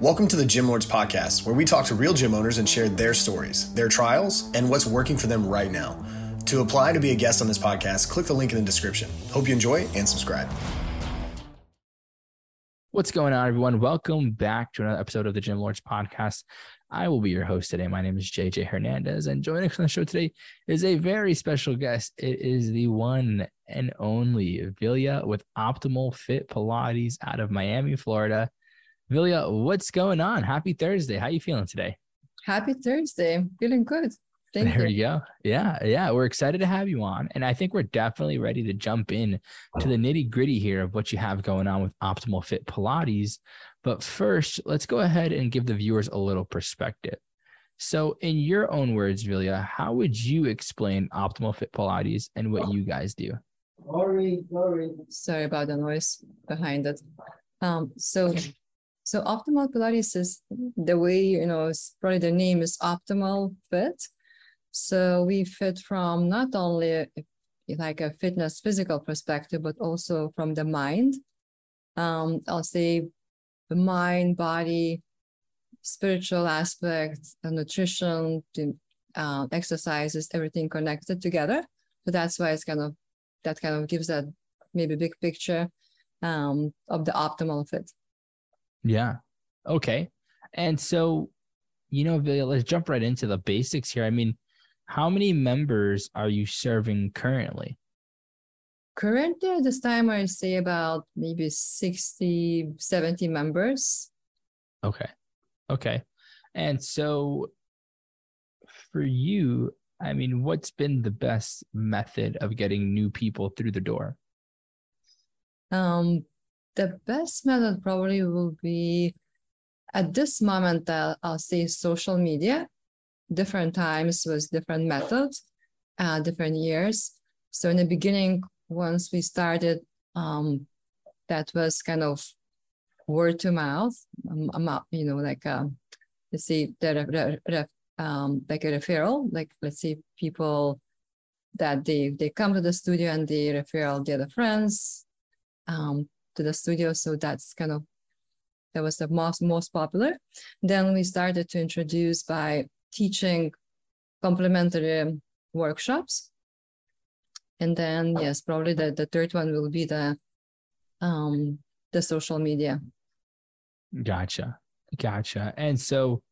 Welcome to the Gym Lords Podcast, where we talk to real gym owners and share their stories, their trials, and what's working for them right now. To apply to be a guest on this podcast, click the link in the description. Hope you enjoy and subscribe. What's going on, everyone? Welcome back to another episode of the Gym Lords Podcast. I will be your host today. My name is JJ Hernandez, and joining us on the show today is a very special guest. It is the one and only Vilija with Optimal Fit Pilates out of Miami, Florida. Vilija, what's going on? Happy Thursday. How you feeling today? Happy Thursday. Feeling good. Thank there you. you go. Yeah, yeah. We're excited to have you on. And I think we're definitely ready to jump in to the nitty gritty here of what you have going on with Optimal Fit Pilates. But first, let's go ahead and give the viewers a little perspective. So, in your own words, Vilija, how would you explain Optimal Fit Pilates and what you guys do? Sorry sorry. Sorry about the noise behind it. Um, so so optimal Pilates is the way, you know, it's probably the name is optimal fit. So we fit from not only like a fitness physical perspective, but also from the mind. Um, I'll say the mind, body, spiritual aspect, nutrition, the uh, exercises, everything connected together. So that's why it's kind of that kind of gives that maybe big picture um, of the optimal fit. Yeah. Okay. And so, you know, let's jump right into the basics here. I mean, how many members are you serving currently? Currently, at this time, I say about maybe 60, 70 members. Okay. Okay. And so, for you, I mean, what's been the best method of getting new people through the door? Um, the best method probably will be at this moment, uh, I'll say social media, different times with different methods, uh, different years. So in the beginning, once we started, um, that was kind of word to mouth, um, you know, like, um, let's see, the, um, like a referral, like let's say people that they, they come to the studio and they refer all the other friends, um, to the studio. So that's kind of that was the most most popular. Then we started to introduce by teaching complementary workshops. And then yes, probably the, the third one will be the um the social media. Gotcha. Gotcha. And so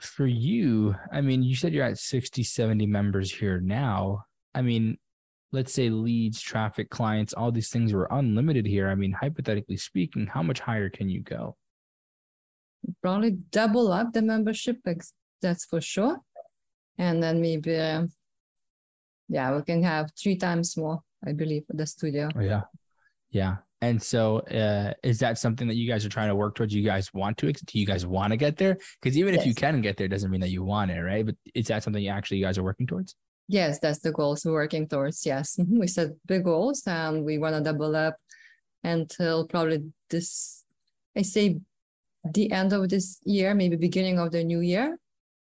for you, I mean, you said you're at 60, 70 members here now. I mean, let's say leads, traffic, clients, all these things were unlimited here, I mean, hypothetically speaking, how much higher can you go? Probably double up the membership, that's for sure. And then maybe, yeah, we can have three times more, I believe, the studio. Oh, yeah. Yeah. And so, uh, is that something that you guys are trying to work towards? You guys want to? Do you guys want to get there? Because even yes. if you can get there, doesn't mean that you want it, right? But is that something you actually you guys are working towards? Yes, that's the goals we're working towards. Yes, mm-hmm. we set big goals and we want to double up until probably this, I say the end of this year, maybe beginning of the new year.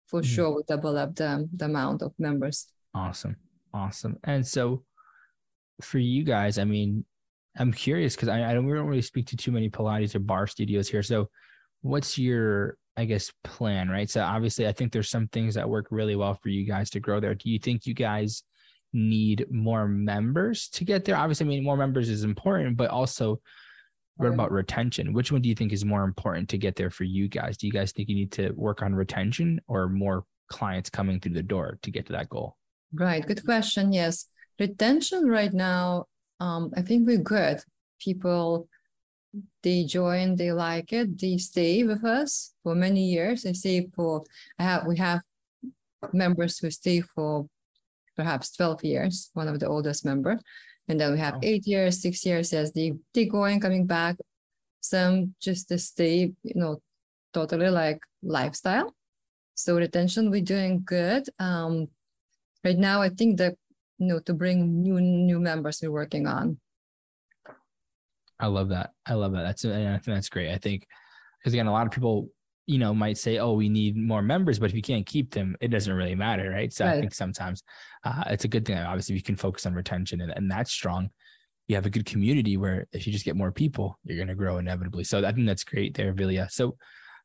For mm-hmm. sure, we'll double up the, the amount of members. Awesome. Awesome. And so for you guys, I mean, I'm curious because I, I don't, we don't really speak to too many Pilates or bar studios here. So what's your I guess, plan, right? So obviously, I think there's some things that work really well for you guys to grow there. Do you think you guys need more members to get there? Obviously, I mean, more members is important, but also what about retention? Which one do you think is more important to get there for you guys? Do you guys think you need to work on retention or more clients coming through the door to get to that goal? Right. Good question. Yes. Retention right now, um, I think we're good. People they join, they like it, they stay with us for many years. I say for I have we have members who stay for perhaps 12 years, one of the oldest member. And then we have eight years, six years as they they going, coming back. Some just to stay, you know, totally like lifestyle. So retention, we're doing good. Um, right now, I think that you know to bring new new members we're working on. I love that. I love that. That's and I think that's great. I think because again, a lot of people, you know, might say, "Oh, we need more members," but if you can't keep them, it doesn't really matter, right? So right. I think sometimes uh, it's a good thing. Obviously, you can focus on retention, and, and that's strong. you have a good community where if you just get more people, you're going to grow inevitably. So I think that's great there, Vilija. So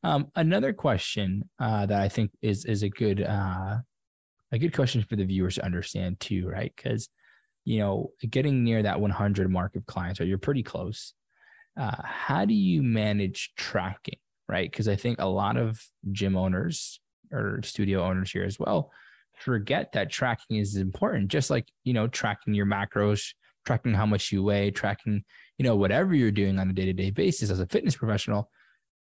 um, another question uh, that I think is is a good uh, a good question for the viewers to understand too, right? Because you know, getting near that 100 mark of clients, or you're pretty close. Uh, how do you manage tracking, right? Because I think a lot of gym owners or studio owners here as well forget that tracking is important. Just like you know, tracking your macros, tracking how much you weigh, tracking you know whatever you're doing on a day to day basis as a fitness professional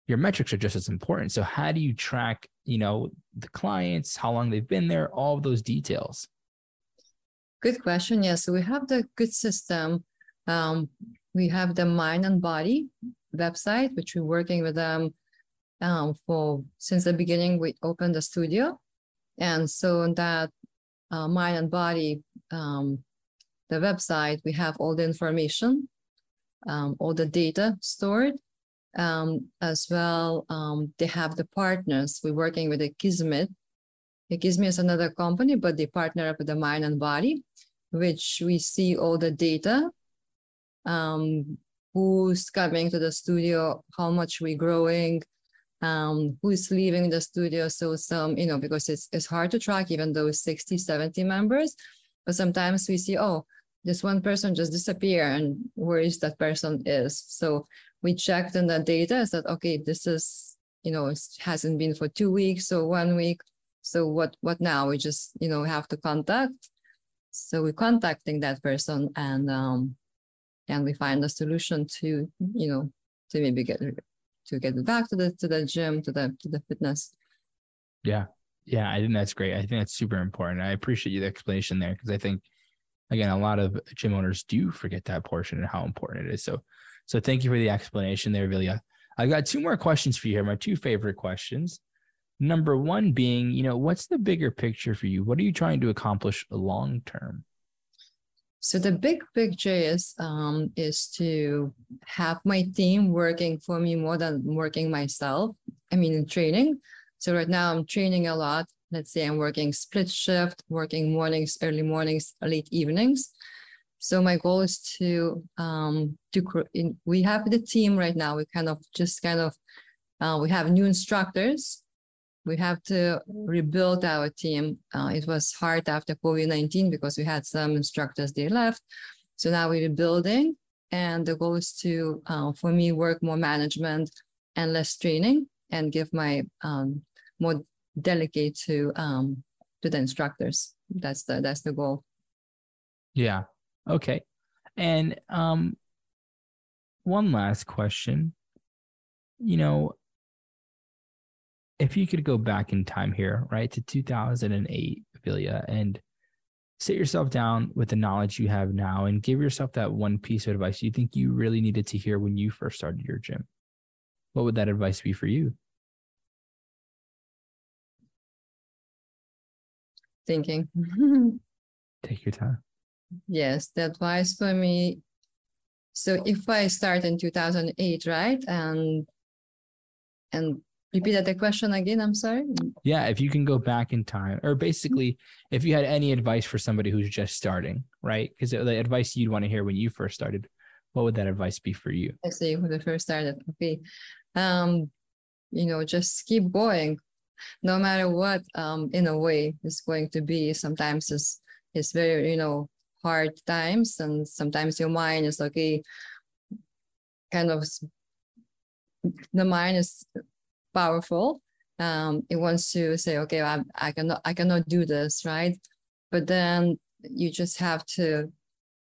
your metrics are just as important. So how do you track, you know, the clients, how long they've been there, all of those details? Good question. Yes, so we have the good system. Um, we have the mind and body website, which we're working with them um, for since the beginning. We opened the studio, and so in that uh, mind and body, um, the website, we have all the information, um, all the data stored, um, as well, um, they have the partners. We're working with the Kismet. The Kismet is another company, but they partner up with the Mind and Body, which we see all the data. Um, who's coming to the studio, how much we're growing, um, who's leaving the studio. So some, you know, because it's it's hard to track even those 60, 70 members. But sometimes we see, oh, this one person just disappear and where is that person is. So we checked in the data said, okay, this is, you know, it hasn't been for two weeks or one week. So what what now? We just, you know, have to contact. So we're contacting that person and um and we find a solution to, you know, to maybe get to get back to the to the gym, to the to the fitness. Yeah. Yeah, I think that's great. I think that's super important. I appreciate you the explanation there because I think again, a lot of gym owners do forget that portion and how important it is. So so thank you for the explanation there, Vilija. I've got two more questions for you here, my two favorite questions. Number one being, you know, what's the bigger picture for you? What are you trying to accomplish long term? So the big picture is um, is to have my team working for me more than working myself. I mean, in training. So right now I'm training a lot. Let's say I'm working split shift, working mornings, early mornings, late evenings. So my goal is to um, to we have the team right now. We kind of just kind of uh, we have new instructors. We have to rebuild our team. Uh, it was hard after COVID nineteen because we had some instructors they left. So now we're rebuilding, and the goal is to uh, for me work more management and less training, and give my um, more delegate to um, to the instructors. That's the that's the goal. Yeah, Okay. And um one last question. You know, if you could go back in time here, right, to 2008, Vilija, and sit yourself down with the knowledge you have now and give yourself that one piece of advice you think you really needed to hear when you first started your gym, what would that advice be for you? Thinking. Take your time. Yes, the advice for me. So if I start in 2008, right? And and repeat the question again, I'm sorry. Yeah, if you can go back in time or basically if you had any advice for somebody who's just starting, right? Because the advice you'd want to hear when you first started, what would that advice be for you? I see when I first started. Okay. Um, you know, just keep going. No matter what, um, in a way, it's going to be. Sometimes it's it's very, you know, hard times and sometimes your mind is okay kind of the mind is powerful um it wants to say okay I, I cannot i cannot do this right but then you just have to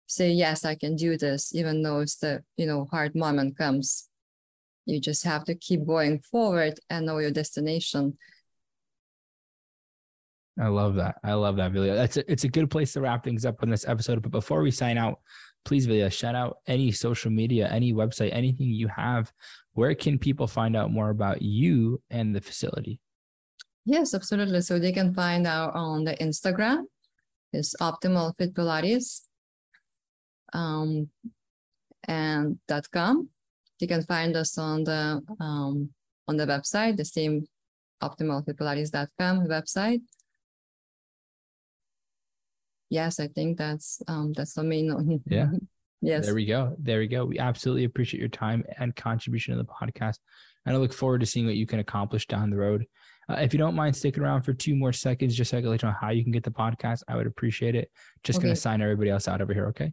say yes i can do this even though it's the you know hard moment comes you just have to keep going forward and know your destination I love that. I love that, Vilija. That's a, it's a good place to wrap things up on this episode. But before we sign out, please, Vilija, shout out any social media, any website, anything you have. Where can people find out more about you and the facility? Yes, absolutely. So they can find out on the Instagram. It's Optimal Fit Pilates um, and dot com. You can find us on the um, on the website, the same optimalfitpilates.com website yes, I think that's um that's the main Yeah. Yes. There we go. There we go. We absolutely appreciate your time and contribution to the podcast. And I look forward to seeing what you can accomplish down the road. Uh, if you don't mind sticking around for two more seconds, just so I can let you know how you can get the podcast, I would appreciate it. Just Okay. going to sign everybody else out over here. Okay.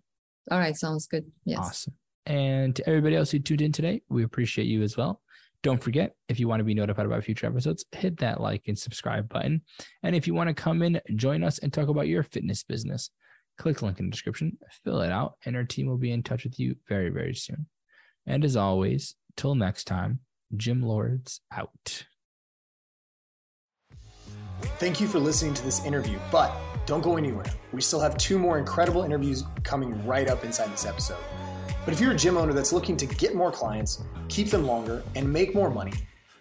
All right. Sounds good. Yes. Awesome. And to everybody else who tuned in today, we appreciate you as well. Don't forget, if you want to be notified about future episodes, hit that like and subscribe button. And if you want to come in, join us and talk about your fitness business, click the link in the description, fill it out, and our team will be in touch with you very, very soon. And as always, till next time, Gym Lords out. Thank you for listening to this interview, but don't go anywhere. We still have two more incredible interviews coming right up inside this episode. But if you're a gym owner that's looking to get more clients, keep them longer, and make more money,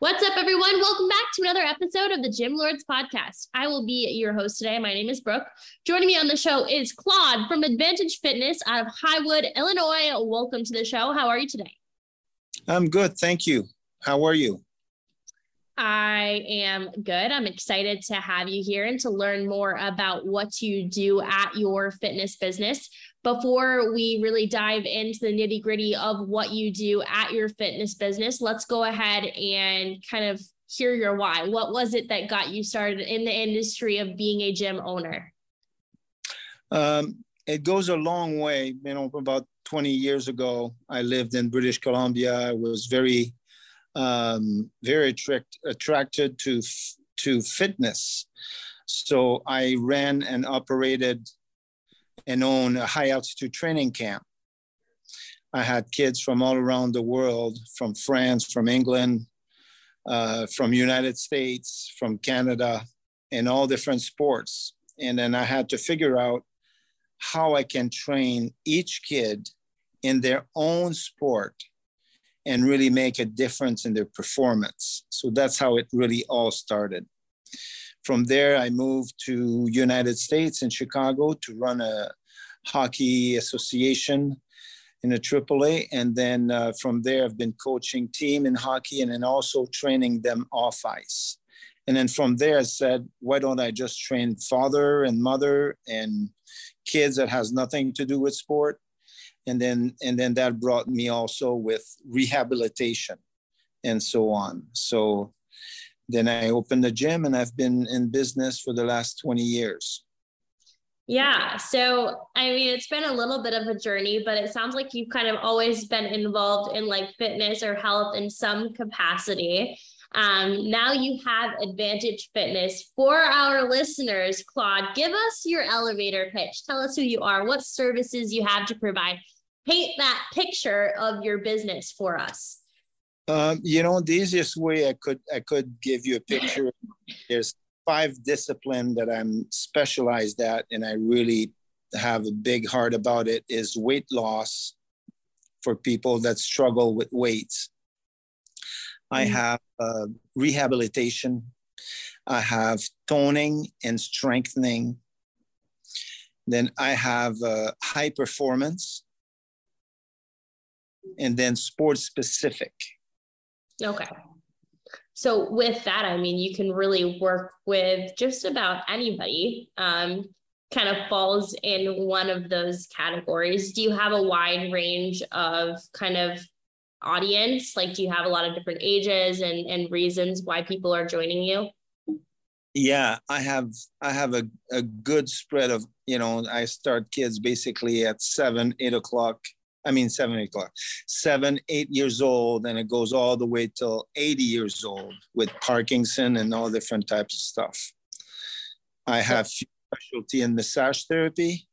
What's up, everyone? Welcome back to another episode of the Gym Lords podcast. I will be your host today. My name is Brooke. Joining me on the show is Claude from Advantage Fitness out of Highwood, Illinois. Welcome to the show. How are you today? I'm good. Thank you. How are you? I am good. I'm excited to have you here and to learn more about what you do at your fitness business. Before we really dive into the nitty gritty of what you do at your fitness business, let's go ahead and kind of hear your why. What was it that got you started in the industry of being a gym owner? Um, it goes a long way. You know, about 20 years ago, I lived in British Columbia. I was very, um, very attract- attracted to to fitness. So I ran and operated and own a high altitude training camp. I had kids from all around the world, from France, from England, uh, from United States, from Canada, in all different sports. And then I had to figure out how I can train each kid in their own sport and really make a difference in their performance. So that's how it really all started. From there, I moved to United States in Chicago to run a hockey association in a AAA, and then uh, from there, I've been coaching team in hockey and then also training them off ice. And then from there, I said, why don't I just train father and mother and kids that has nothing to do with sport? And then and then that brought me also with rehabilitation and so on. So then I opened the gym and I've been in business for the last 20 years. Yeah. So, I mean, it's been a little bit of a journey, but it sounds like you've kind of always been involved in like fitness or health in some capacity. Um, now you have Advantage Fitness. For our listeners, Claude, give us your elevator pitch. Tell us who you are, what services you have to provide. Paint that picture of your business for us. Um, you know, the easiest way I could I could give you a picture. There's five discipline that I'm specialized at, and I really have a big heart about it. Is weight loss for people that struggle with weights. I have uh, rehabilitation. I have toning and strengthening. Then I have uh, high performance, and then sports specific. Okay. So with that, I mean, you can really work with just about anybody. Um, kind of falls in one of those categories. Do you have a wide range of kind of audience? Like, do you have a lot of different ages and and reasons why people are joining you? Yeah, I have I have a, a good spread of you know I start kids basically at seven eight o'clock I mean, seven, eight o'clock, seven, eight years old, and it goes all the way till 80 years old with Parkinson and all different types of stuff. I have specialty in massage therapy.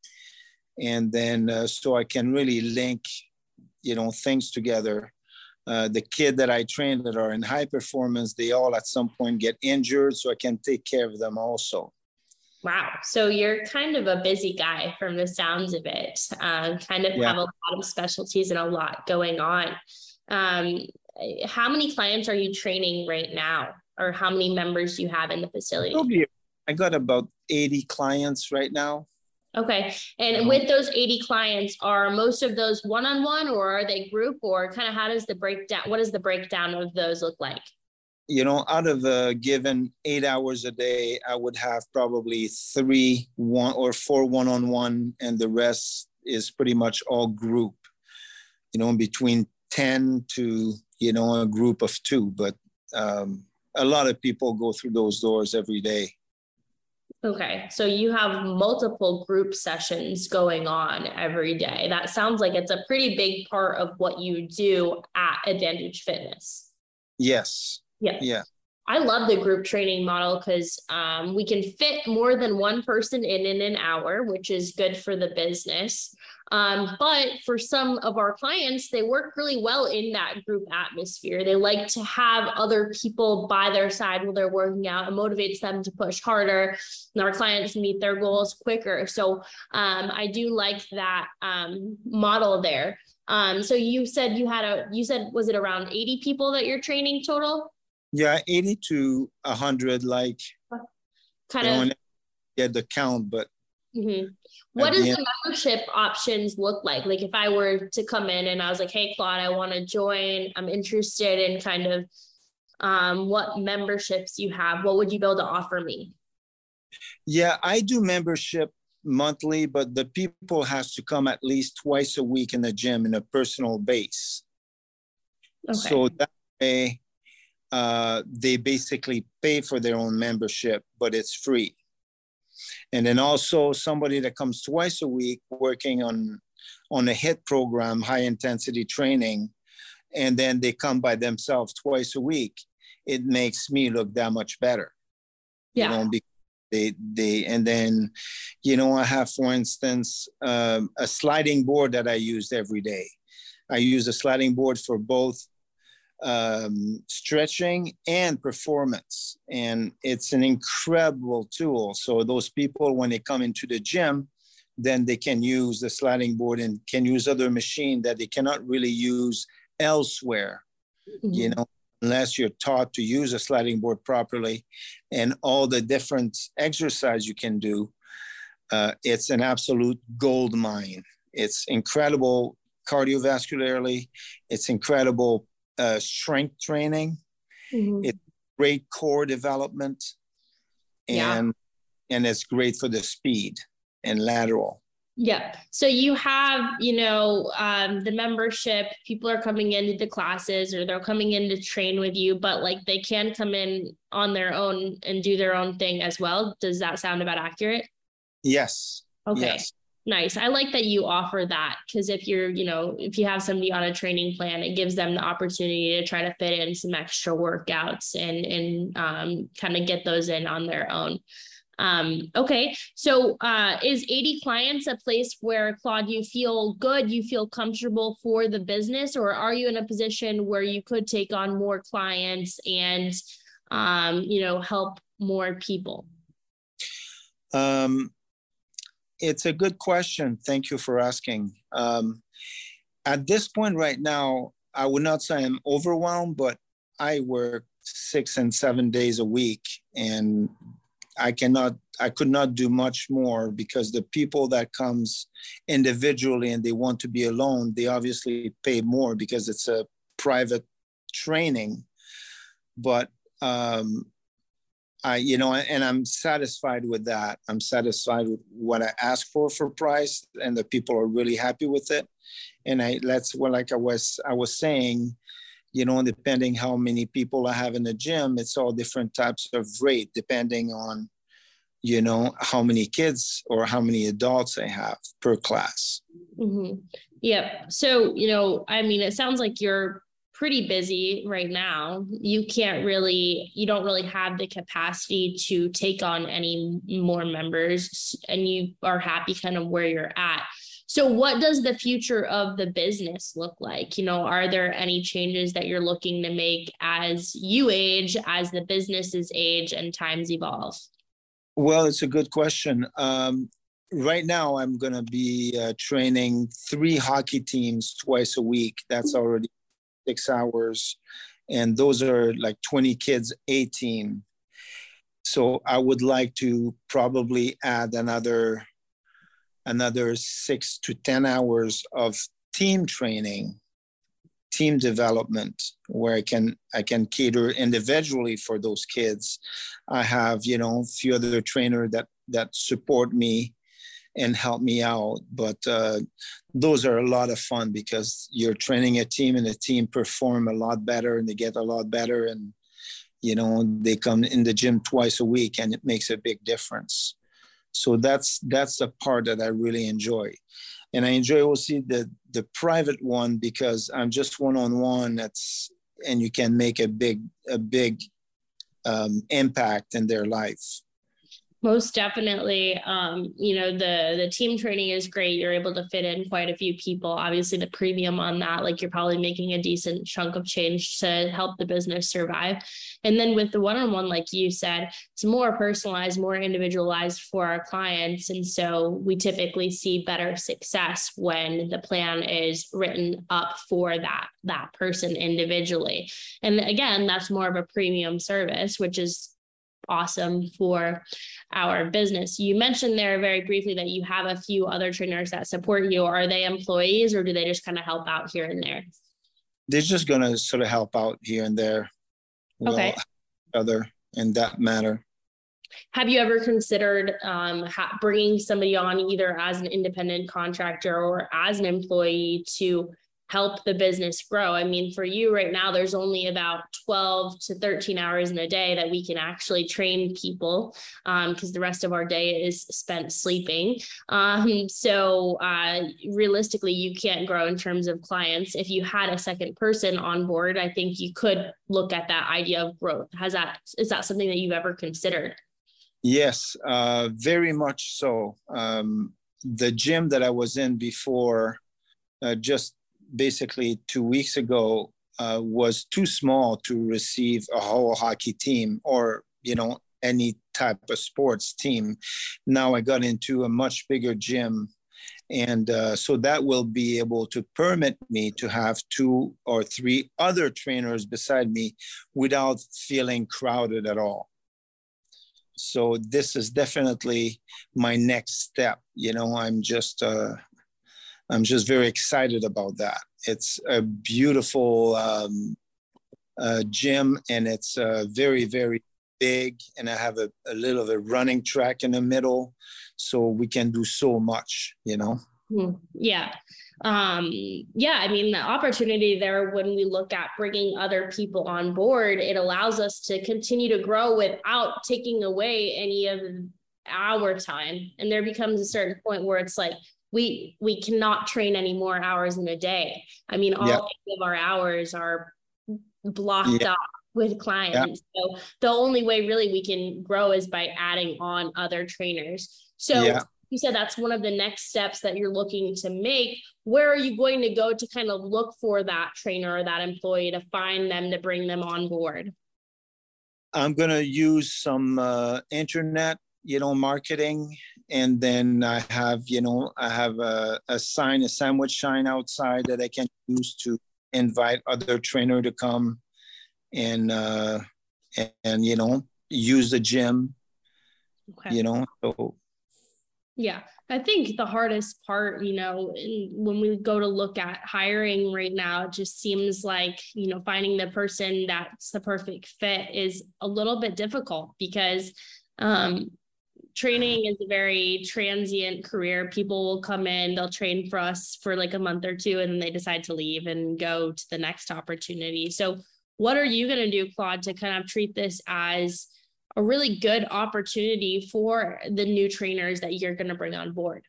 And then, uh, so I can really link, you know, things together. Uh, the kid that I train that are in high performance, they all at some point get injured, so I can take care of them also. Wow. So you're kind of a busy guy from the sounds of it. Uh, kind of Yeah. have a lot of specialties and a lot going on. Um, how many clients are you training right now or how many members do you have in the facility i got about 80 clients right now okay and with those 80 clients are most of those one-on-one or are they group or kind of how does the breakdown what does the breakdown of those look like you know out of a given eight hours a day i would have probably three one or four one-on-one and the rest is pretty much all group you know between 10 to you know, a group of two, but um, a lot of people go through those doors every day. Okay, so you have multiple group sessions going on every day. That sounds like it's a pretty big part of what you do at Advantage Fitness. Yes. Yeah. Yeah. I love the group training model because um, we can fit more than one person in in an hour, which is good for the business. Um, but for some of our clients, they work really well in that group atmosphere. They like to have other people by their side while they're working out. It motivates them to push harder, and our clients meet their goals quicker. So um, I do like that um, model there. Um, so you said you had a, you said was it around 80 people that you're training total? Yeah, 80 to 100, like kind of get the count, but Mm-hmm. What does the membership options look like? Like if I were to come in and I was like, "Hey, Claude, I want to join. I'm interested in kind of um, what memberships you have. What would you be able to offer me?" Yeah, I do membership monthly, but the people has to come at least twice a week in the gym in a personal base. Okay. So that way, uh, they basically pay for their own membership, but it's free. And then also somebody that comes twice a week working on on a HIT program high intensity training and then they come by themselves twice a week it makes me look that much better. Yeah. you know they they and then you know i have for instance um, a sliding board that i used every day. I use a sliding board for both um, stretching and performance. And it's an incredible tool. So those people, when they come into the gym, then they can use the sliding board and can use other machine that they cannot really use elsewhere. Mm-hmm. You know, unless you're taught to use a sliding board properly and all the different exercise you can do. Uh, it's an absolute gold mine. It's incredible cardiovascularly. It's incredible uh, strength training. Mm-hmm. It's great core development, and yeah. and it's great for the speed and lateral. Yep. So you have, you know, um, the membership, people are coming into the classes or they're coming in to train with you, but like they can come in on their own and do their own thing as well. Does that sound about accurate? Yes. Okay. Yes. Nice. I like that you offer that because if you're, you know, if you have somebody on a training plan, it gives them the opportunity to try to fit in some extra workouts and and um, kind of get those in on their own. Um, okay, so uh, is 80 clients a place where Claude you feel good, you feel comfortable for the business, or are you in a position where you could take on more clients and um, you know help more people? Um, it's a good question. Thank you for asking. Um, at this point right now, I would not say I'm overwhelmed, but I work six and seven days a week, and I cannot, I could not do much more because the people that comes individually and they want to be alone, they obviously pay more because it's a private training. But um, I, you know, and I'm satisfied with that. I'm satisfied with what I ask for for price, and the people are really happy with it. And I, that's what, like I was, I was saying, you know, depending how many people I have in the gym, it's all different types of rate depending on, you know, how many kids or how many adults I have per class. Mm-hmm. Yep. So, you know, I mean, it sounds like you're pretty busy right now. You can't really, you don't really have the capacity to take on any more members and you are happy kind of where you're at. So, what does the future of the business look like? You know, are there any changes that you're looking to make as you age, as the businesses age and times evolve? Well, it's a good question. Um, right now, I'm going to be uh, training three hockey teams twice a week. That's already six hours, and those are like 20 kids a team. So I would like to probably add another another six to 10 hours of team training team development where I can I can cater individually for those kids. I have you know a few other trainer that that support me and help me out. But uh, those are a lot of fun because you're training a team and the team perform a lot better and they get a lot better and you know they come in the gym twice a week and it makes a big difference. So that's that's the part that I really enjoy. And I enjoy also the the private one because I'm just one on one. That's and you can make a big a big um, impact in their life most definitely um, you know the the team training is great. You're able to fit in quite a few people. Obviously the premium on that like you're probably making a decent chunk of change to help the business survive. And then with the one-on-one like you said it's more personalized more individualized for our clients. And so we typically see better success when the plan is written up for that that person individually. And again that's more of a premium service which is awesome for our business. You mentioned there very briefly that you have a few other trainers that support you. Are they employees or do they just kind of help out here and there? They're just going to sort of help out here and there. Okay. Other in that matter. Have you ever considered um, ha- bringing somebody on either as an independent contractor or as an employee to help the business grow. I mean, for you right now, there's only about 12 to 13 hours in a day that we can actually train people because um, the rest of our day is spent sleeping. Um, so, uh, realistically, you can't grow in terms of clients. If you had a second person on board, I think you could look at that idea of growth. Has that is that something that you've ever considered? Yes, uh, very much so. Um, the gym that I was in before uh, just basically two weeks ago uh, was too small to receive a whole hockey team or you know any type of sports team. Now I got into a much bigger gym, and uh, so that will be able to permit me to have two or three other trainers beside me without feeling crowded at all. So this is definitely my next step. You know, I'm just uh, I'm just very excited about that. It's a beautiful um, uh, gym and it's uh, very, very big. And I have a, a little of a running track in the middle. So we can do so much, you know? Hmm. Yeah. Um, yeah, I mean, the opportunity there when we look at bringing other people on board, it allows us to continue to grow without taking away any of our time. And there becomes a certain point where it's like, we we cannot train any more hours in a day. I mean, all yeah. of our hours are blocked yeah. up with clients. Yeah. So the only way really we can grow is by adding on other trainers. So you said that's one of the next steps that you're looking to make. Where are you going to go to kind of look for that trainer or that employee to find them to bring them on board? I'm going to use some uh, internet, you know, marketing and then I have, you know, I have a, a sign, a sandwich sign outside that I can use to invite other trainer to come and uh, and, and you know use the gym. Okay. You know, so yeah, I think the hardest part, you know, when we go to look at hiring right now, it just seems like, you know, finding the person that's the perfect fit is a little bit difficult because um, training is a very transient career. People will come in, they'll train for us for like a month or two, and then they decide to leave and go to the next opportunity. So, what are you going to do, Claude, to kind of treat this as a really good opportunity for the new trainers that you're going to bring on board?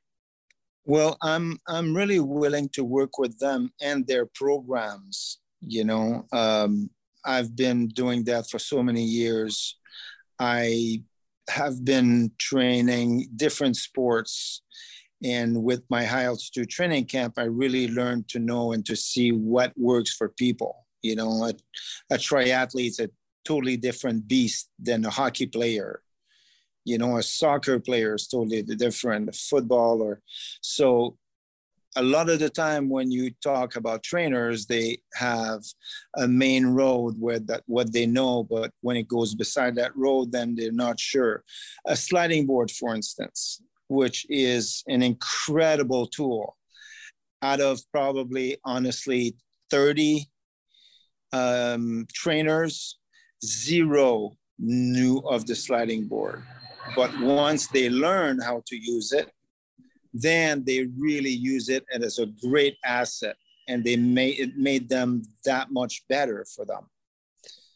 Well, I'm I'm really willing to work with them and their programs. You know, um, I've been doing that for so many years. I have been training different sports. And with my high altitude training camp, I really learned to know and to see what works for people. You know, a, a triathlete is a totally different beast than a hockey player. You know, a soccer player is totally different, a football or so a lot of the time when you talk about trainers, they have a main road where that what they know, but when it goes beside that road, then they're not sure. A sliding board, for instance, which is an incredible tool. Out of probably honestly 30 um, trainers, zero knew of the sliding board. But once they learn how to use it, then they really use it and as a great asset and they made it made them that much better for them.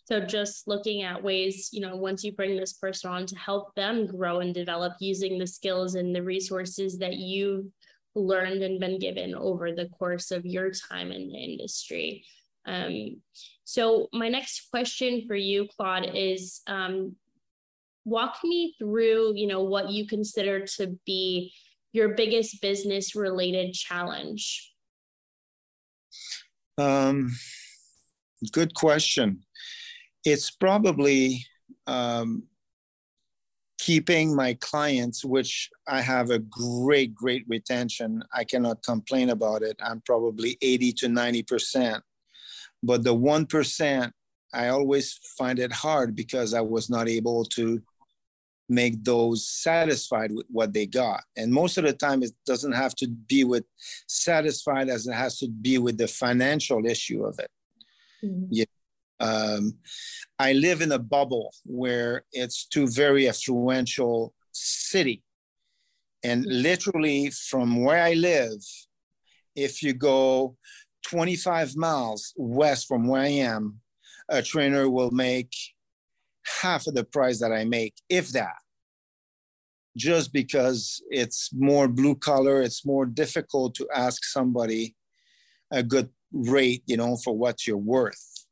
So just looking at ways you know once you bring this person on to help them grow and develop using the skills and the resources that you've learned and been given over the course of your time in the industry. Um, so my next question for you claude is um, walk me through you know what you consider to be your biggest business related challenge? Um, good question. It's probably um, keeping my clients, which I have a great, great retention. I cannot complain about it. I'm probably 80 to 90%. But the 1%, I always find it hard because I was not able to make those satisfied with what they got. And most of the time, it doesn't have to be with satisfied as it has to be with the financial issue of it. Mm-hmm. Yeah. Um, I live in a bubble where it's two very affluential city. And mm-hmm. literally from where I live, if you go 25 miles west from where I am, a trainer will make half of the price that I make, if that just because it's more blue collar, it's more difficult to ask somebody a good rate, you know, for what you're worth.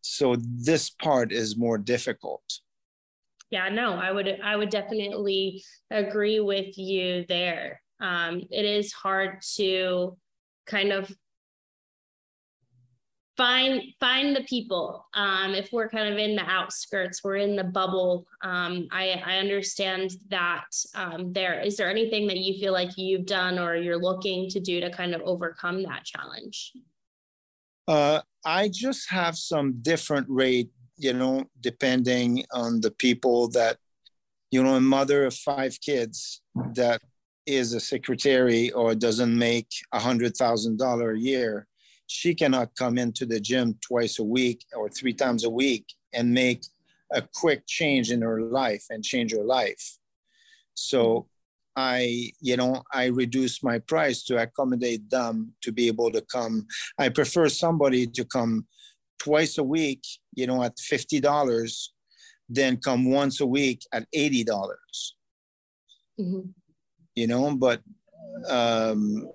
So this part is more difficult. Yeah, no, I would I would definitely agree with you there. Um, it is hard to kind of find find the people um, if we're kind of in the outskirts we're in the bubble um, I, I understand that um, there. Is there anything that you feel like you've done or you're looking to do to kind of overcome that challenge? Uh, i just have some different rate you know depending on the people that you know a mother of five kids that is a secretary or doesn't make a hundred thousand dollar a year she cannot come into the gym twice a week or three times a week and make a quick change in her life and change her life. So I, you know, I reduce my price to accommodate them to be able to come. I prefer somebody to come twice a week, you know, at $50 than come once a week at $80. mm-hmm. You know, but um,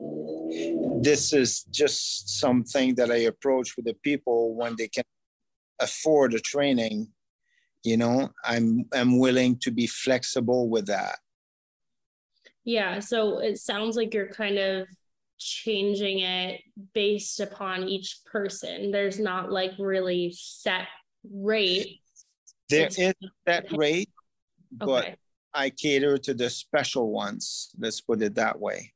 this is just something that I approach with the people when they can afford a training. You know, I'm I'm willing to be flexible with that. Yeah, so it sounds like you're kind of changing it based upon each person. There's not like really set rate. There it's- is that rate, but okay. I cater to the special ones. Let's put it that way.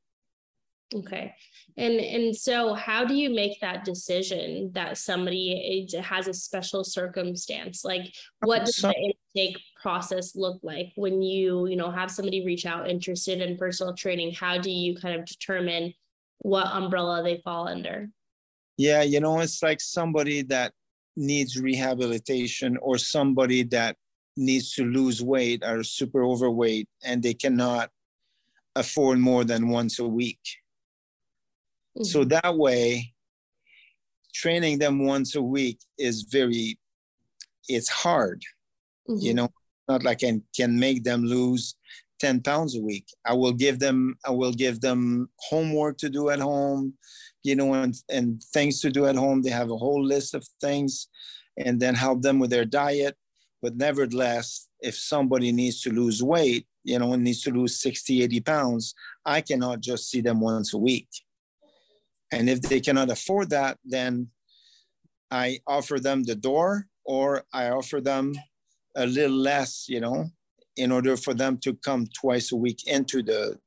Okay. And and so how do you make that decision that somebody has a special circumstance? Like what does the intake process look like when you, you know, have somebody reach out interested in personal training? How do you kind of determine what umbrella they fall under? Yeah, you know, it's like somebody that needs rehabilitation or somebody that needs to lose weight are super overweight and they cannot afford more than once a week. Mm-hmm. So that way, training them once a week is very, it's hard. Mm-hmm. You know, not like I can make them lose 10 pounds a week. I will give them, I will give them homework to do at home, you know, and, and things to do at home. They have a whole list of things and then help them with their diet but nevertheless, if somebody needs to lose weight, you know, needs to lose 60, 80 pounds, I cannot just see them once a week. And if they cannot afford that, then I offer them the door or I offer them a little less, you know, in order for them to come twice a week into the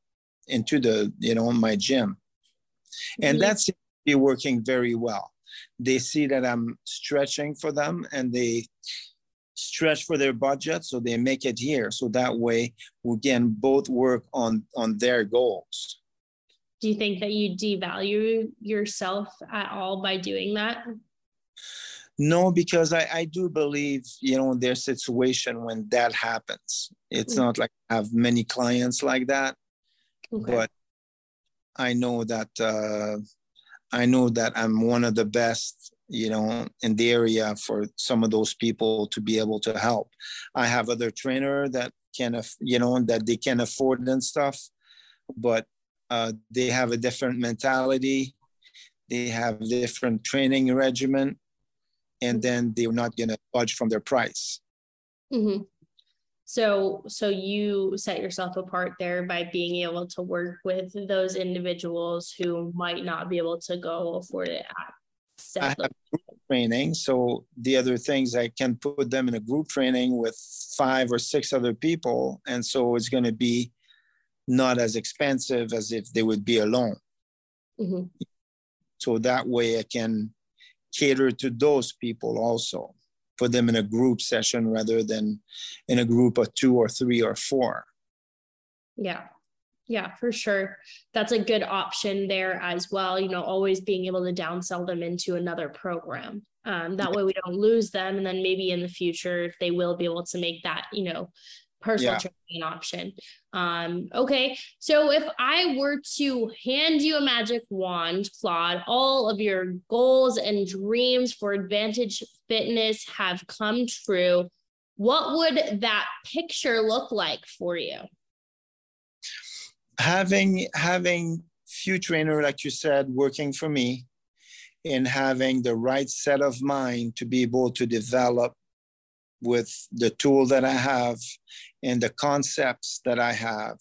into the, you know, my gym. And mm-hmm. that's be working very well. They see that I'm stretching for them and they stretch for their budget so they make it here so that way we can both work on on their goals do you think that you devalue yourself at all by doing that no because i i do believe you know their situation when that happens it's mm-hmm. not like i have many clients like that okay. but i know that uh i know that i'm one of the best you know in the area for some of those people to be able to help. I have other trainer that can you know that they can afford and stuff but uh, they have a different mentality. They have different training regimen and then they're not going to budge from their price. Mm-hmm. so so you set yourself apart there by being able to work with those individuals who might not be able to go afford it at I have group training. So the other things I can put them in a group training with five or six other people. And so it's going to be not as expensive as if they would be alone. Mm-hmm. So that way I can cater to those people also, put them in a group session rather than in a group of two or three or four. Yeah. Yeah, for sure. That's a good option there as well. You know, always being able to downsell them into another program. Um, that way we don't lose them. And then maybe in the future, they will be able to make that, you know, personal yeah. training option. Um, okay. So if I were to hand you a magic wand, Claude, all of your goals and dreams for Advantage Fitness have come true. What would that picture look like for you? Having having few trainer like you said working for me and having the right set of mind to be able to develop with the tool that I have and the concepts that I have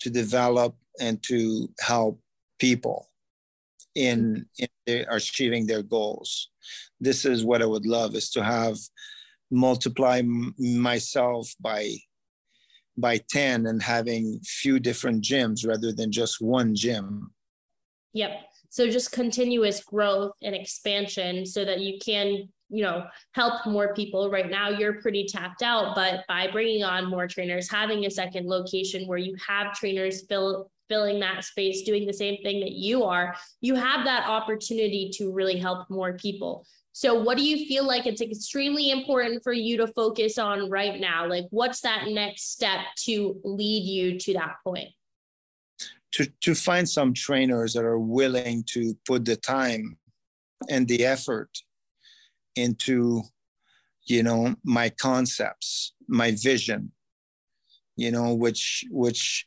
to develop and to help people in, in their, achieving their goals. This is what I would love is to have multiply myself by by 10 and having few different gyms rather than just one gym. Yep. So just continuous growth and expansion so that you can, you know, help more people. Right now you're pretty tapped out, but by bringing on more trainers, having a second location where you have trainers fill filling that space, doing the same thing that you are, you have that opportunity to really help more people. So, what do you feel like it's extremely important for you to focus on right now? Like, what's that next step to lead you to that point? To, to find some trainers that are willing to put the time and the effort into you know my concepts my vision you know which which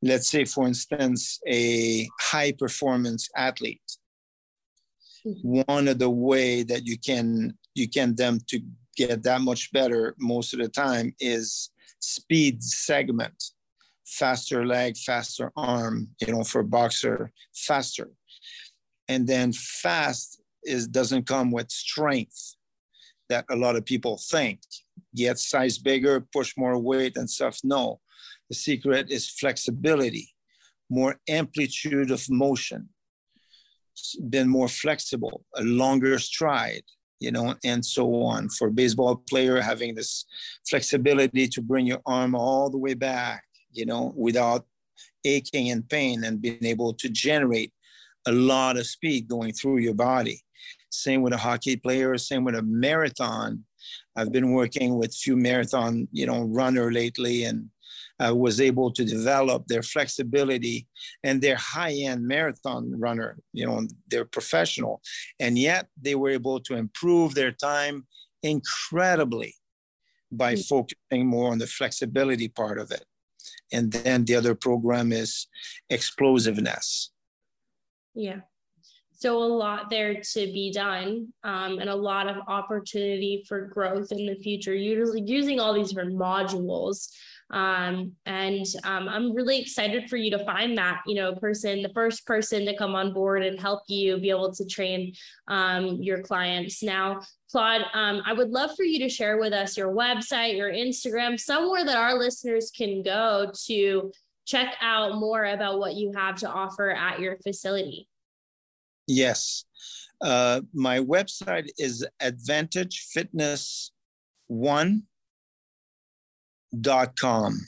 let's say for instance a high performance athlete one of the way that you can you can them to get that much better most of the time is speed segment. Faster leg faster arm you know for boxer faster. And then fast is doesn't come with strength that a lot of people think. Get size bigger push more weight and stuff. No the secret is flexibility more amplitude of motion been more flexible, a longer stride, you know, and so on. For baseball player, having this flexibility to bring your arm all the way back, you know, without aching and pain and being able to generate a lot of speed going through your body. Same with a hockey player, same with a marathon. I've been working with few marathon, you know, runner lately and uh, was able to develop their flexibility and their high-end marathon runner you know they're professional. And yet they were able to improve their time incredibly by mm-hmm. focusing more on the flexibility part of it. And then the other program is explosiveness. Yeah. So a lot there to be done um, and a lot of opportunity for growth in the future usually using all these different modules um, and um, I'm really excited for you to find that, you know, person, the first person to come on board and help you be able to train um, your clients. Now, Claude, um, I would love for you to share with us your website, your Instagram, somewhere that our listeners can go to check out more about what you have to offer at your facility? Yes. Uh, my website is advantagefitness1.com.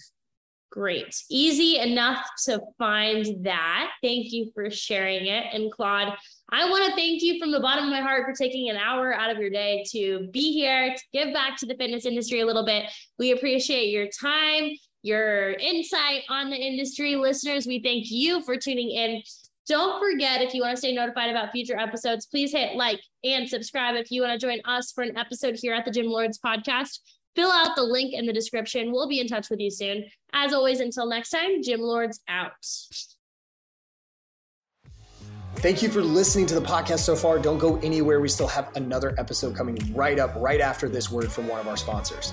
Great. Easy enough to find that. Thank you for sharing it. And Claude, I want to thank you from the bottom of my heart for taking an hour out of your day to be here, to give back to the fitness industry a little bit. We appreciate your time, your insight on the industry. Listeners, we thank you for tuning in. Don't forget, if you want to stay notified about future episodes, please hit like and subscribe if you want to join us for an episode here at the Gym Lords podcast fill out the link in the description. We'll be in touch with you soon. As always, until next time, Gym Lords out. Thank you for listening to the podcast so far. Don't go anywhere. We still have another episode coming right up, right after this word from one of our sponsors.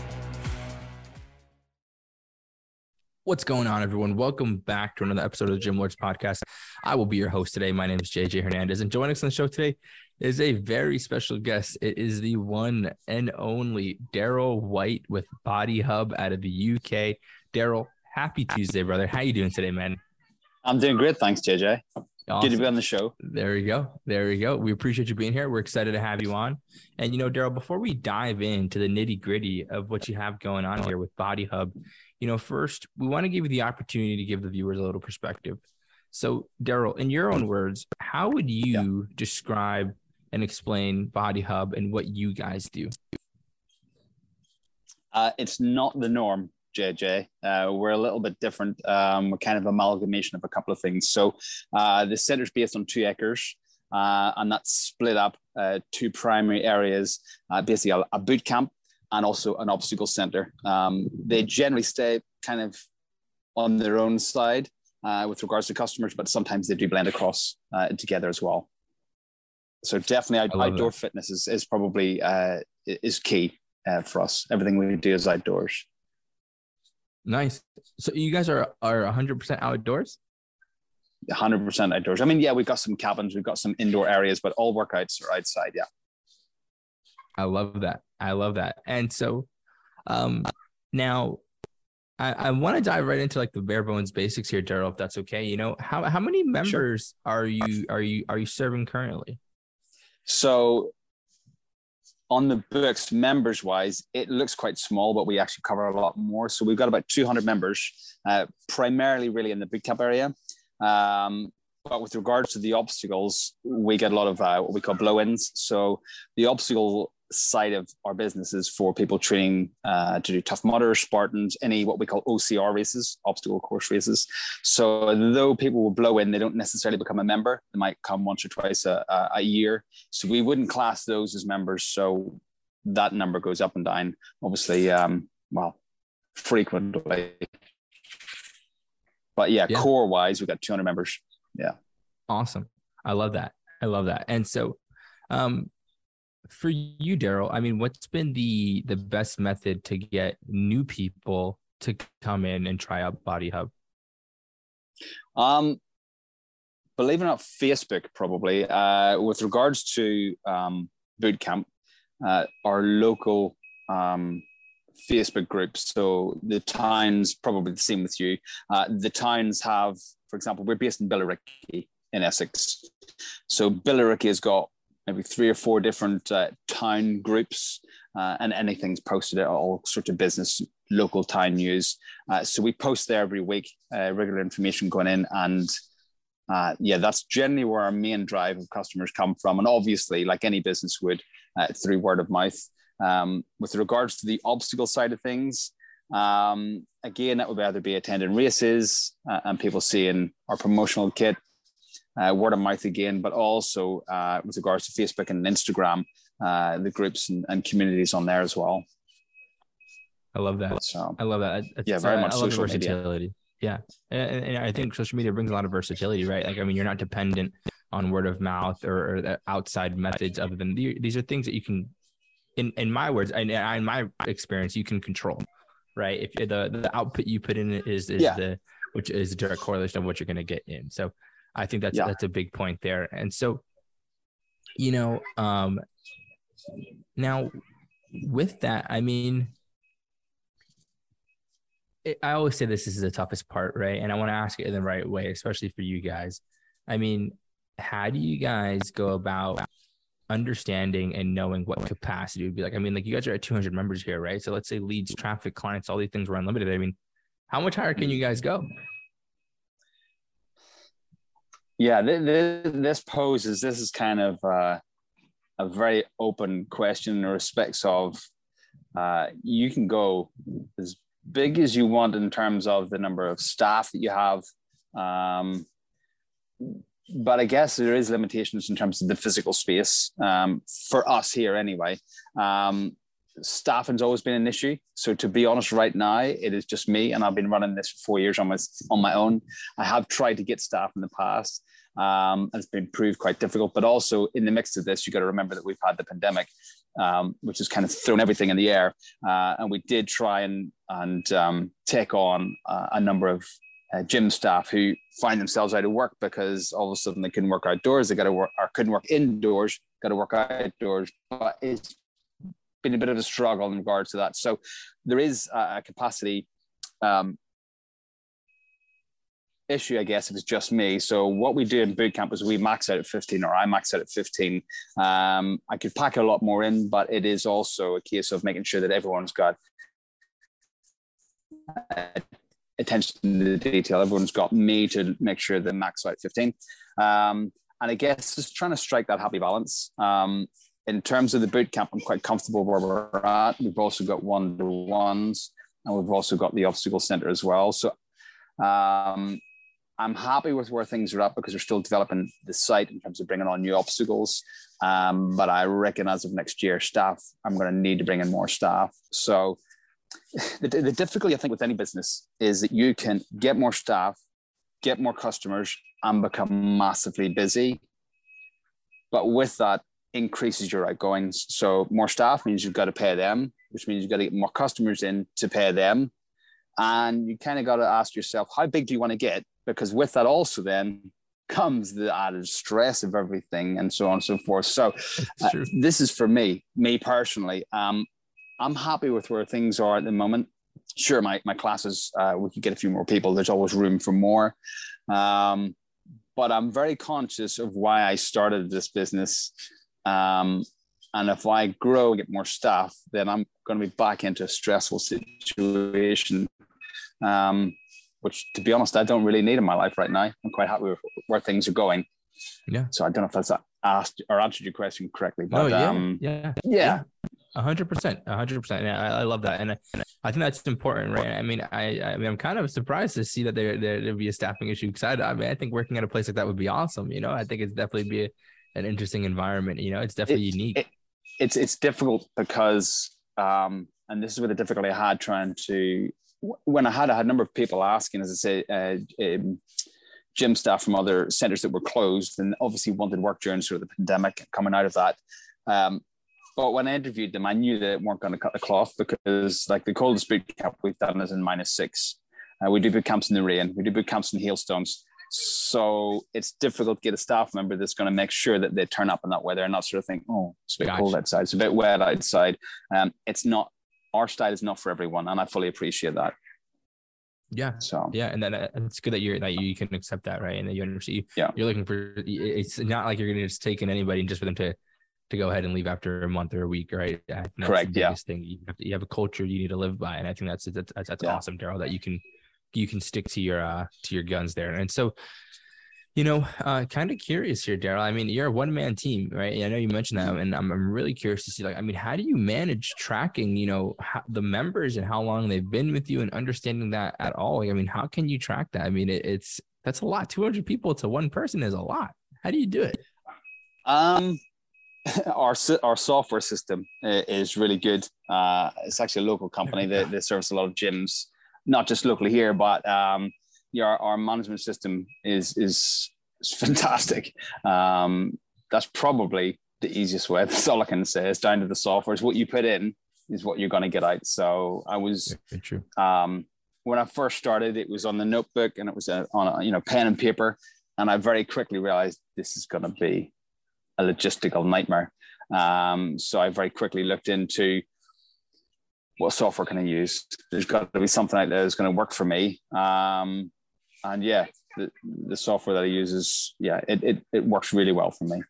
What's going on, everyone? Welcome back to another episode of the Gym Lords podcast. I will be your host today. My name is JJ Hernandez, and joining us on the show today is a very special guest. It is the one and only Darryl White with Body Hub out of the UK. Darryl, happy Tuesday, brother. How you doing today, man? I'm doing great, thanks, JJ. Awesome. Good to be on the show. There you go. There you go. We appreciate you being here. We're excited to have you on. And you know, Darryl, before we dive into the nitty gritty of what you have going on here with Body Hub, you know, first, we want to give you the opportunity to give the viewers a little perspective. So, Darryl, in your own words, how would you yeah. describe and explain Body Hub and what you guys do? Uh, it's not the norm, JJ. Uh, we're a little bit different. Um, we're kind of amalgamation of a couple of things. So, uh, the center is based on two acres. Uh, and that's split up uh, two primary areas, uh, basically a, a boot camp and also an obstacle center. Um, they generally stay kind of on their own side uh, with regards to customers, but sometimes they do blend across uh, together as well. So definitely out, outdoor that. fitness is, is probably uh, is key uh, for us. Everything we do is outdoors. Nice. So you guys are are 100% outdoors? 100% outdoors. I mean, yeah, we've got some cabins, we've got some indoor areas, but all workouts are outside. Yeah. I love that. I love that. And so um now I, I want to dive right into like the bare bones basics here, Darryl, if that's okay. You know, how how many members sure. are you are you are you serving currently? So on the books, members wise, it looks quite small, but we actually cover a lot more. So we've got about 200 members, uh, primarily really in the boot camp area. Um, but with regards to the obstacles, we get a lot of uh, what we call blow ins. So the obstacle side of our business is for people training uh, to do Tough Mudder, Spartans, any what we call OCR races, obstacle course races. So though people will blow in, they don't necessarily become a member. They might come once or twice a, a year. So we wouldn't class those as members. So that number goes up and down. Obviously, um, well, frequently. But yeah, yeah. core wise, we've got 200 members. Yeah. Awesome. I love that. I love that. And so, um, for you, Darryl, I mean, what's been the the best method to get new people to come in and try out Body Hub? Um, believe it or not, Facebook probably. Uh, with regards to um, boot camp, uh, our local um, Facebook groups. So the towns, probably the same with you. Uh, the towns have, for example, we're based in Billericay in Essex. So Billericay has got maybe three or four different uh, town groups, uh, and anything's posted at all sorts of business, local town news. Uh, so we post there every week, uh, regular information going in, and uh, yeah, that's generally where our main drive of customers come from. And obviously, like any business would, uh, through word of mouth. Um, with regards to the obstacle side of things, um, again, that would either be attending races uh, and people seeing our promotional kit, uh, word of mouth again, but also uh, with regards to Facebook and Instagram, uh, the groups and, and, communities on there as well. I love that. So, I love that. It's, yeah, very much I love social versatility. Media. Yeah, and, and, I think social media brings a lot of versatility, right? Like, I mean, you're not dependent on word of mouth or, or outside methods other than these are things that you can, in in my words, and in my experience, you can control right? If the the output you put in is is yeah. the which is a direct correlation of what you're going to get in. So I think that's yeah. that's a big point there. And so, you know, um, now with that, I mean, it, I always say this is the toughest part, right? And I want to ask it in the right way, especially for you guys. I mean, how do you guys go about understanding and knowing what capacity would be like. I mean, like you guys are at 200 members here, right? So let's say leads, traffic, clients, all these things were unlimited. I mean, how much higher can you guys go? Yeah, this poses this is kind of uh, a very open question in respects of uh, you can go as big as you want in terms of the number of staff that you have. Um, but I guess there is limitations in terms of the physical space um, for us here anyway. Um, staffing's always been an issue. So to be honest, right now it is just me, and I've been running this for four years on my on my own. I have tried to get staff in the past. Um, and it's been proved quite difficult. But also in the mix of this, you got to remember that we've had the pandemic, um, which has kind of thrown everything in the air. Uh, and we did try and and um, take on uh, a number of uh, gym staff who find themselves out of work because all of a sudden they couldn't work outdoors, they got to work or couldn't work indoors, got to work outdoors. But it's been a bit of a struggle in regards to that. So there is a capacity um, issue, I guess, if it's just me. So what we do in boot camp is we max out at 15 or I max out at 15. Um, I could pack a lot more in, but it is also a case of making sure that everyone's got attention to the detail. Everyone's got me to make sure they max out 15. Um, and I guess just trying to strike that happy balance. Um, in terms of the boot camp, I'm quite comfortable where we're at. We've also got one to ones, and we've also got the obstacle center as well. So um, I'm happy with where things are at because we're still developing the site in terms of bringing on new obstacles. Um, but I reckon as of next year, staff, I'm going to need to bring in more staff. So the, the difficulty I think with any business is that you can get more staff, get more customers, and become massively busy. But with that, increases your outgoings. So more staff means you've got to pay them, which means you've got to get more customers in to pay them. And you kind of got to ask yourself, how big do you want to get? Because with that also then comes the added stress of everything and so on and so forth. So uh, this is for me, me personally. Um, I'm happy with where things are at the moment. Sure, my, my classes, uh, we could get a few more people. There's always room for more. Um, but I'm very conscious of why I started this business. Um, and if I grow and get more staff, then I'm going to be back into a stressful situation, um, which, to be honest, I don't really need in my life right now. I'm quite happy with where things are going. Yeah. So I don't know if that's asked or answered your question correctly, but no, yeah, um, yeah, yeah, a hundred percent, a hundred percent. Yeah, I, I, love that, and I, I, think that's important, right? I mean, I, I mean, I'm kind of surprised to see that there there would be a staffing issue because I, I mean, I think working at a place like that would be awesome. You know, I think it's definitely be a, an interesting environment. You know, it's definitely it, unique. It, it's it's difficult because, um, and this is where the difficulty I had trying to when I had I had a number of people asking, as I say, uh, um, gym staff from other centers that were closed and obviously wanted work during sort of the pandemic coming out of that. Um, but when I interviewed them, I knew they weren't going to cut the cloth because, like, the coldest boot camp we've done is in minus six. Uh, we do boot camps in the rain. We do boot camps in hailstones. So it's difficult to get a staff member that's going to make sure that they turn up in that weather and not sort of think, oh, it's a bit gotcha. cold outside, it's a bit wet outside. Um, it's not our style is not for everyone, and I fully appreciate that. Yeah. So yeah, and then uh, it's good that you're that you can accept that, right? And that you understand. Yeah. You're looking for. It's not like you're going to just take in anybody just for them to to go ahead and leave after a month or a week, right? Correct. yeah. Thing you have, to, you have a culture you need to live by, and I think that's that's that's, yeah. awesome, Darryl. That you can you can stick to your uh to your guns there, and so You know, uh, kind of curious here, Darryl. I mean, you're a one man team, right? I know you mentioned that, and I'm, I'm really curious to see, like, I mean, how do you manage tracking, you know, how, the members and how long they've been with you and understanding that at all? Like, I mean, how can you track that? I mean, it, it's that's a lot. 200 people to one person is a lot. How do you do it? Um, our our software system is really good. Uh, it's actually a local company that, that serves a lot of gyms, not just locally here, but um, yeah, our, our management system is is, is fantastic. Um, that's probably the easiest way. That's all I can say. It's down to the software. It's what you put in is what you're going to get out. So I was. Um, when I first started, it was on the notebook and it was a, on a, you know pen and paper, and I very quickly realized this is going to be a logistical nightmare. Um, so I very quickly looked into what software can I use. There's got to be something out there that's going to work for me. Um, and yeah, the, the software that I use is yeah, it, it it works really well for me.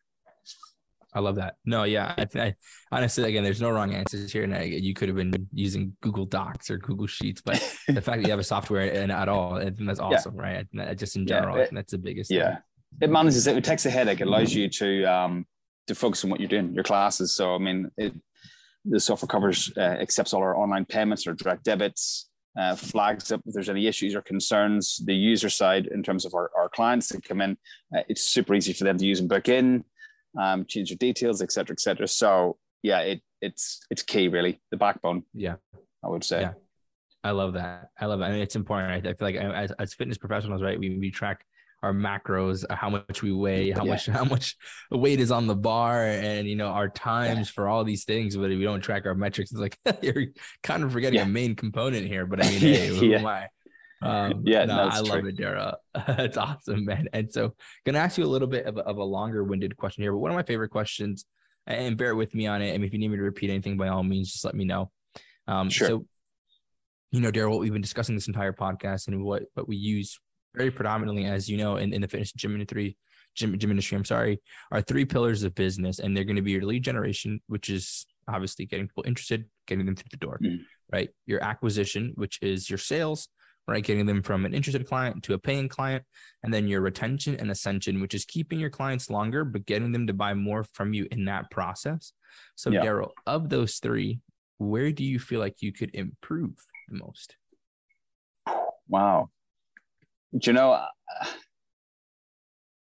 I love that. No, yeah, I, I, honestly, again, there's no wrong answers here. And I, you could have been using Google Docs or Google Sheets, but the fact that you have a software and at all, that's awesome, yeah. right? Just in general, yeah, it, that's the biggest. Yeah, thing. It manages it. It takes a headache. It allows you to um to focus on what you're doing, your classes. So I mean, it, the software covers uh, accepts all our online payments or direct debits uh, flags up if there's any issues or concerns. The user side, in terms of our, our clients that come in, uh, it's super easy for them to use and book in, um, change their details, etc., etc. So yeah, it it's it's key really, the backbone. Yeah, I would say. Yeah. I love that. I love that. I mean, it's important. I feel like as, as fitness professionals, right? We, we track our macros, uh, how much we weigh, how yeah. much how much weight is on the bar, and you know our times yeah. for all these things. But if we don't track our metrics, it's like you're kind of forgetting yeah. a main component here. But I mean, hey, who am I? Um, yeah, no, I love it, Darryl. That's awesome, man. And so, gonna ask you a little bit of a, of a longer-winded question here, but one of my favorite questions, and bear with me on it. Mean, if you need me to repeat anything, by all means, just let me know. Um, sure. So, you know, Darryl, what we've been discussing this entire podcast and what what we use very predominantly, as you know, in, in the fitness gym industry, gym, gym industry, I'm sorry, are three pillars of business. And they're going to be your lead generation, which is obviously getting people interested, getting them through the door, mm. right? Your acquisition, which is your sales, right? Getting them from an interested client to a paying client. And then your retention and ascension, which is keeping your clients longer, but getting them to buy more from you in that process. So, yeah. Darryl, of those three, where do you feel like you could improve the most? Wow you know,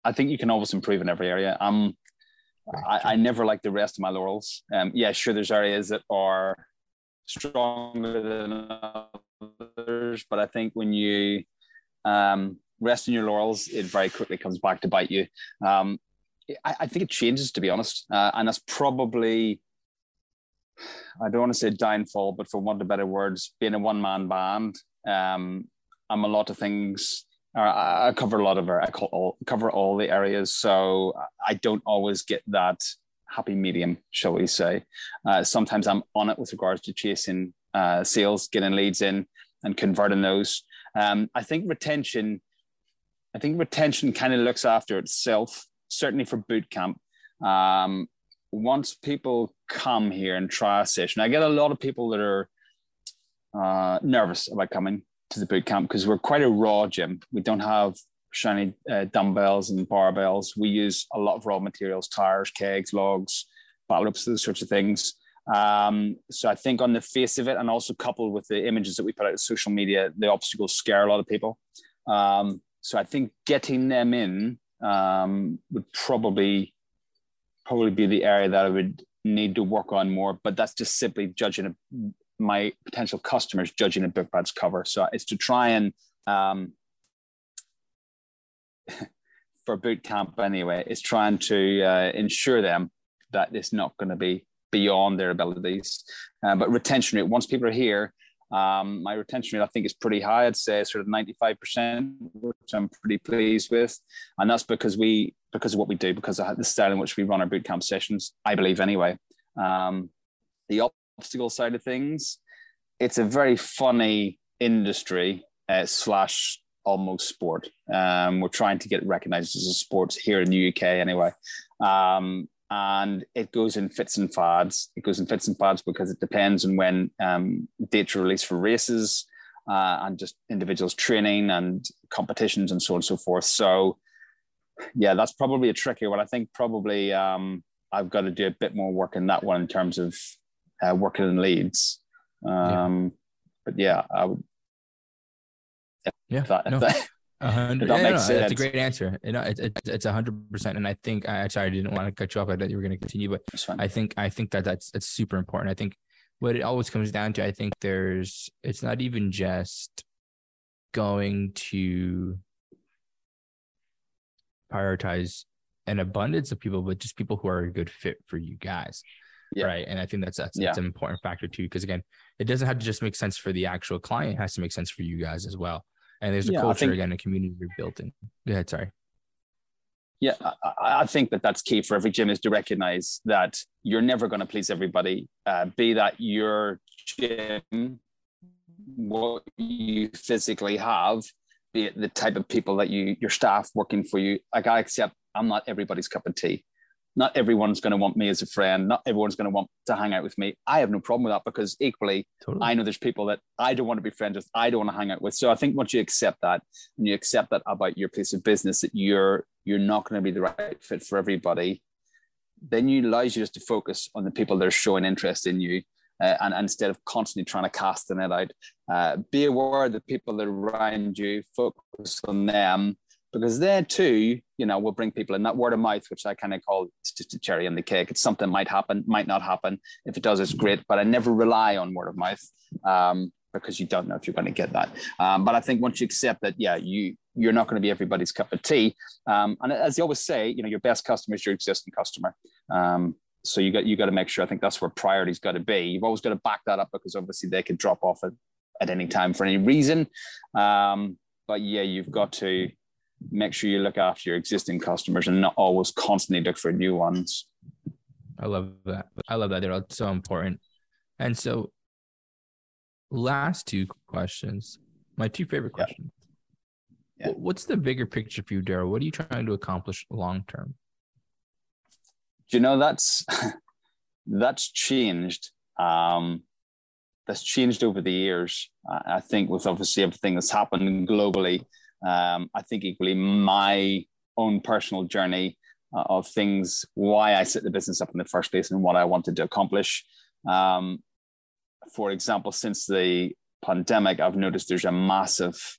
I think you can always improve in every area. Um, I, I never like the rest of my laurels. Um, yeah, sure, there's areas that are stronger than others, but I think when you um, rest in your laurels, it very quickly comes back to bite you. Um, I, I think it changes, to be honest, uh, and that's probably. I don't want to say downfall, but for want of better words, being a one man band, um, I'm a lot of things. I cover a lot of I cover all the areas, so I don't always get that happy medium, shall we say? Uh, sometimes I'm on it with regards to chasing uh, sales, getting leads in, and converting those. Um, I think retention. I think retention kind of looks after itself. Certainly for boot camp. Um, once people come here and try a session, I get a lot of people that are uh, nervous about coming to the boot camp because we're quite a raw gym. We don't have shiny uh, dumbbells and barbells. We use a lot of raw materials, tires, kegs, logs, battle ropes, those sorts of things. Um, so I think on the face of it, and also coupled with the images that we put out on social media, the obstacles scare a lot of people. Um, so I think getting them in um, would probably probably be the area that I would need to work on more. But that's just simply judging my potential customers judging a book by its cover. So it's to try and um, for boot camp anyway, it's trying to uh, ensure them that it's not going to be beyond their abilities. Uh, but retention rate, once people are here, um, my retention rate I think is pretty high. I'd say sort of 95%, which I'm pretty pleased with. And that's because we because of what we do, because of the style in which we run our boot camp sessions, I believe anyway. Um, the obstacle side of things, it's a very funny industry uh, slash almost sport. Um, we're trying to get recognized as a sport here in the UK anyway. Um, and it goes in fits and fads. It goes in fits and fads because it depends on when um, dates are released for races uh, and just individuals training and competitions and so on and so forth. So yeah, that's probably a trickier one. I think probably um, I've got to do a bit more work in that one in terms of uh, working in leads. Um, yeah. But yeah, I would. Yeah, that, no. that, hundred. Yeah, makes no, That's a great answer. You know, it's it's it's a hundred percent. And I think I sorry I didn't want to cut you off. I thought you were going to continue, but. I think I think that that's that's super important. I think what it always comes down to, I think there's it's not even just going to prioritize an abundance of people, but just people who are a good fit for you guys. Yeah. Right. And I think that's that's, Yeah. that's an important factor too. Cause again, it doesn't have to just make sense for the actual client, it has to make sense for you guys as well. And there's a Yeah, culture think- again, a community you're building. Go ahead, sorry. Yeah, I, I- I think that that's key for every gym is to recognize that you're never going to please everybody. Uh, be that your gym, what you physically have, be it the type of people that you, your staff working for you. Like I accept, I'm not everybody's cup of tea. Not everyone's going to want me as a friend. Not everyone's going to want to hang out with me. I have no problem with that because equally, Totally. I know there's people that I don't want to be friends with, I don't want to hang out with. So I think once you accept that and you accept that about your place of business, that you're you're not going to be the right fit for everybody, then you allows you just to focus on the people that are showing interest in you. Uh, and, and instead of constantly trying to cast the net out, uh, be aware of the people that are around you, focus on them, because there too, you know, we'll bring people in that word of mouth, which I kind of call it's just a cherry on the cake. It's something might happen, might not happen. If it does, it's great. But I never rely on word of mouth um, because you don't know if you're going to get that. Um, but I think once you accept that, yeah, you you're not going to be everybody's cup of tea. Um, and as you always say, you know, your best customer is your existing customer. Um, so you got you got to make sure. I think that's where priority's got to be. You've always got to back that up because obviously they could drop off at, at any time for any reason. Um, but yeah, you've got to make sure you look after your existing customers and not always constantly look for new ones. I love that. I love that. They're all so important. And so, last two questions, my two favorite questions. Yeah. Wh- What's the bigger picture for you, Darryl? What are you trying to accomplish long term? Do you know that's that's changed. Um, that's changed over the years. I I think with obviously everything that's happened globally. Um, I think equally my own personal journey uh, of things, why I set the business up in the first place, and what I wanted to accomplish. Um, for example, since the pandemic, I've noticed there's a massive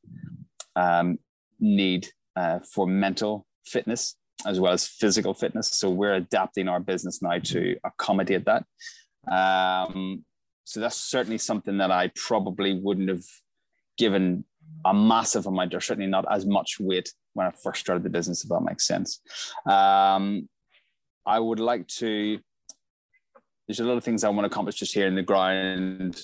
um, need uh, for mental fitness as well as physical fitness. So we're adapting our business now to accommodate that. Um, so that's certainly something that I probably wouldn't have given a massive amount, or certainly not as much weight when I first started the business, if that makes sense. Um, I would like to. There's a lot of things I want to accomplish just here in the ground,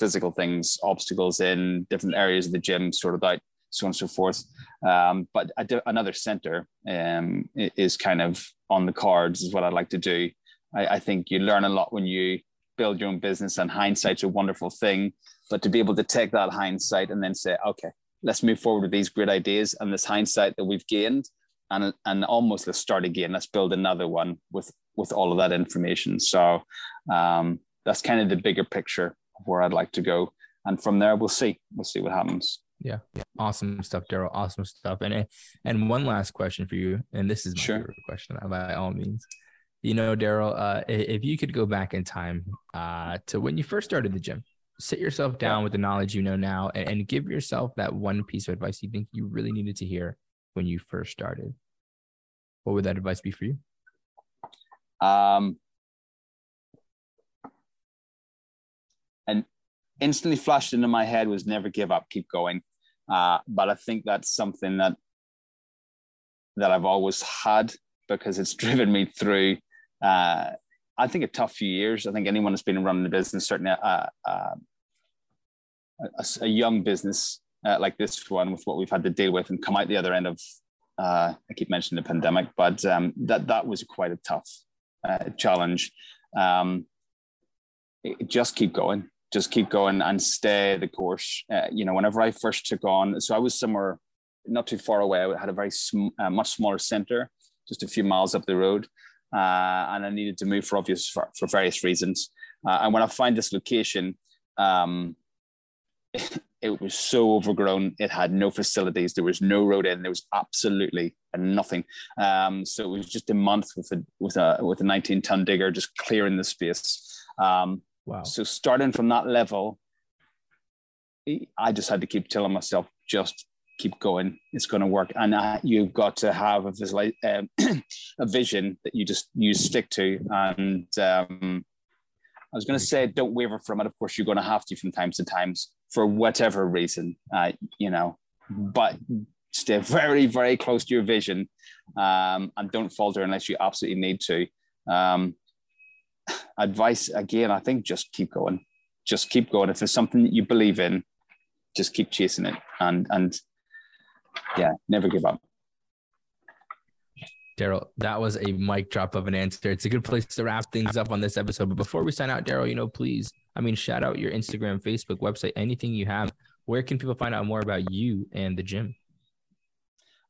physical things, obstacles in different areas of the gym, sort of out, so on and so forth. Um, but another center um, is kind of on the cards, is what I'd like to do. I, I think you learn a lot when you build your own business, and hindsight's a wonderful thing. But to be able to take that hindsight and then say, okay, let's move forward with these great ideas and this hindsight that we've gained, and and almost let's start again. Let's build another one with with all of that information. So um, that's kind of the bigger picture of where I'd like to go, and from there we'll see. We'll see what happens. Yeah, yeah. Awesome stuff, Darryl. Awesome stuff. And and one last question for you, and this is my Sure. favorite question by all means. You know, Darryl, uh, if you could go back in time uh, to when you first started the gym, sit yourself down with the knowledge you know now, and, and give yourself that one piece of advice you think you really needed to hear when you first started. What would that advice be for you? Um, and instantly flashed into my head was never give up, keep going. Uh, but I think that's something that that I've always had because it's driven me through. Uh, I think a tough few years. I think anyone that's been running a business, certainly a, a, a, a young business uh, like this one, with what we've had to deal with and come out the other end of. Uh, I keep mentioning the pandemic, but um, that that was quite a tough uh, challenge. Um, it- just keep going, just keep going and stay the course. Uh, you know, whenever I first took on, so I was somewhere not too far away. I had a very sm- uh, much smaller center, just a few miles up the road, uh, and I needed to move for obvious for, for various reasons. Uh, and when I find this location, um, it was so overgrown. It had no facilities. There was no road in. There was absolutely nothing. Um, so it was just a month with a with a with a 19 ton digger just clearing the space. Um, Wow. so starting from that level, I just had to keep telling myself, just keep going. It's going to work, and uh, you've got to have a visual, um, a vision that you just you stick to. And um, I was going to say, don't waver from it. Of course, you're going to have to from time to times for whatever reason, uh, you know. But stay very, very close to your vision, um, and don't falter unless you absolutely need to. Um, advice again, I think just keep going. Just keep going. If there's something that you believe in, just keep chasing it and and yeah, never give up. Darryl, that was a mic drop of an answer. It's a good place to wrap things up on this episode. But before we sign out, Darryl, you know, please, I mean, shout out your Instagram, Facebook, website, anything you have. Where can people find out more about you and the gym?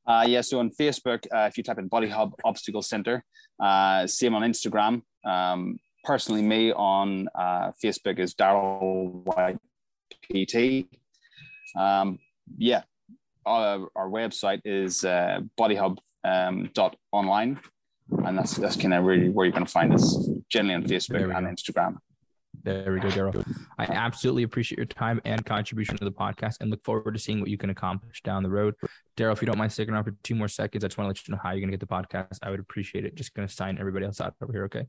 Uh, yeah, so on Facebook, uh, if you type in Body Hub Obstacle Center, uh, same on Instagram. Um, personally, me on uh, Facebook is Darryl White PT. Um, yeah, our, our website is uh, bodyhub um, dot online, and that's that's kind of really where you're going to find us. Generally on Facebook and. Instagram. There we go, Darryl. I absolutely appreciate your time and contribution to the podcast and look forward to seeing what you can accomplish down the road. Darryl, if you don't mind sticking around for two more seconds, I just want to let you know how you're going to get the podcast. I would appreciate it. Just going to sign everybody else out over here, okay?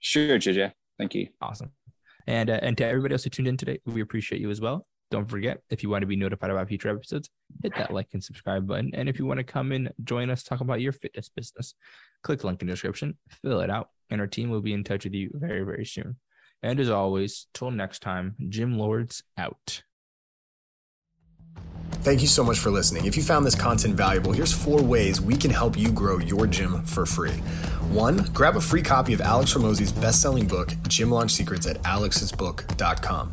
Sure, JJ. Thank you. Awesome. And uh, and to everybody else who tuned in today, we appreciate you as well. Don't forget, if you want to be notified about future episodes, hit that like and subscribe button. And if you want to come and join us, talk about your fitness business, click the link in the description, fill it out, and our team will be in touch with you very, very soon. And as always, till next time, Gym Lords out. Thank you so much for listening. If you found this content valuable, here's four ways we can help you grow your gym for free. One, grab a free copy of Alex Hormozi's best-selling book, Gym Launch Secrets at alexsbook.com.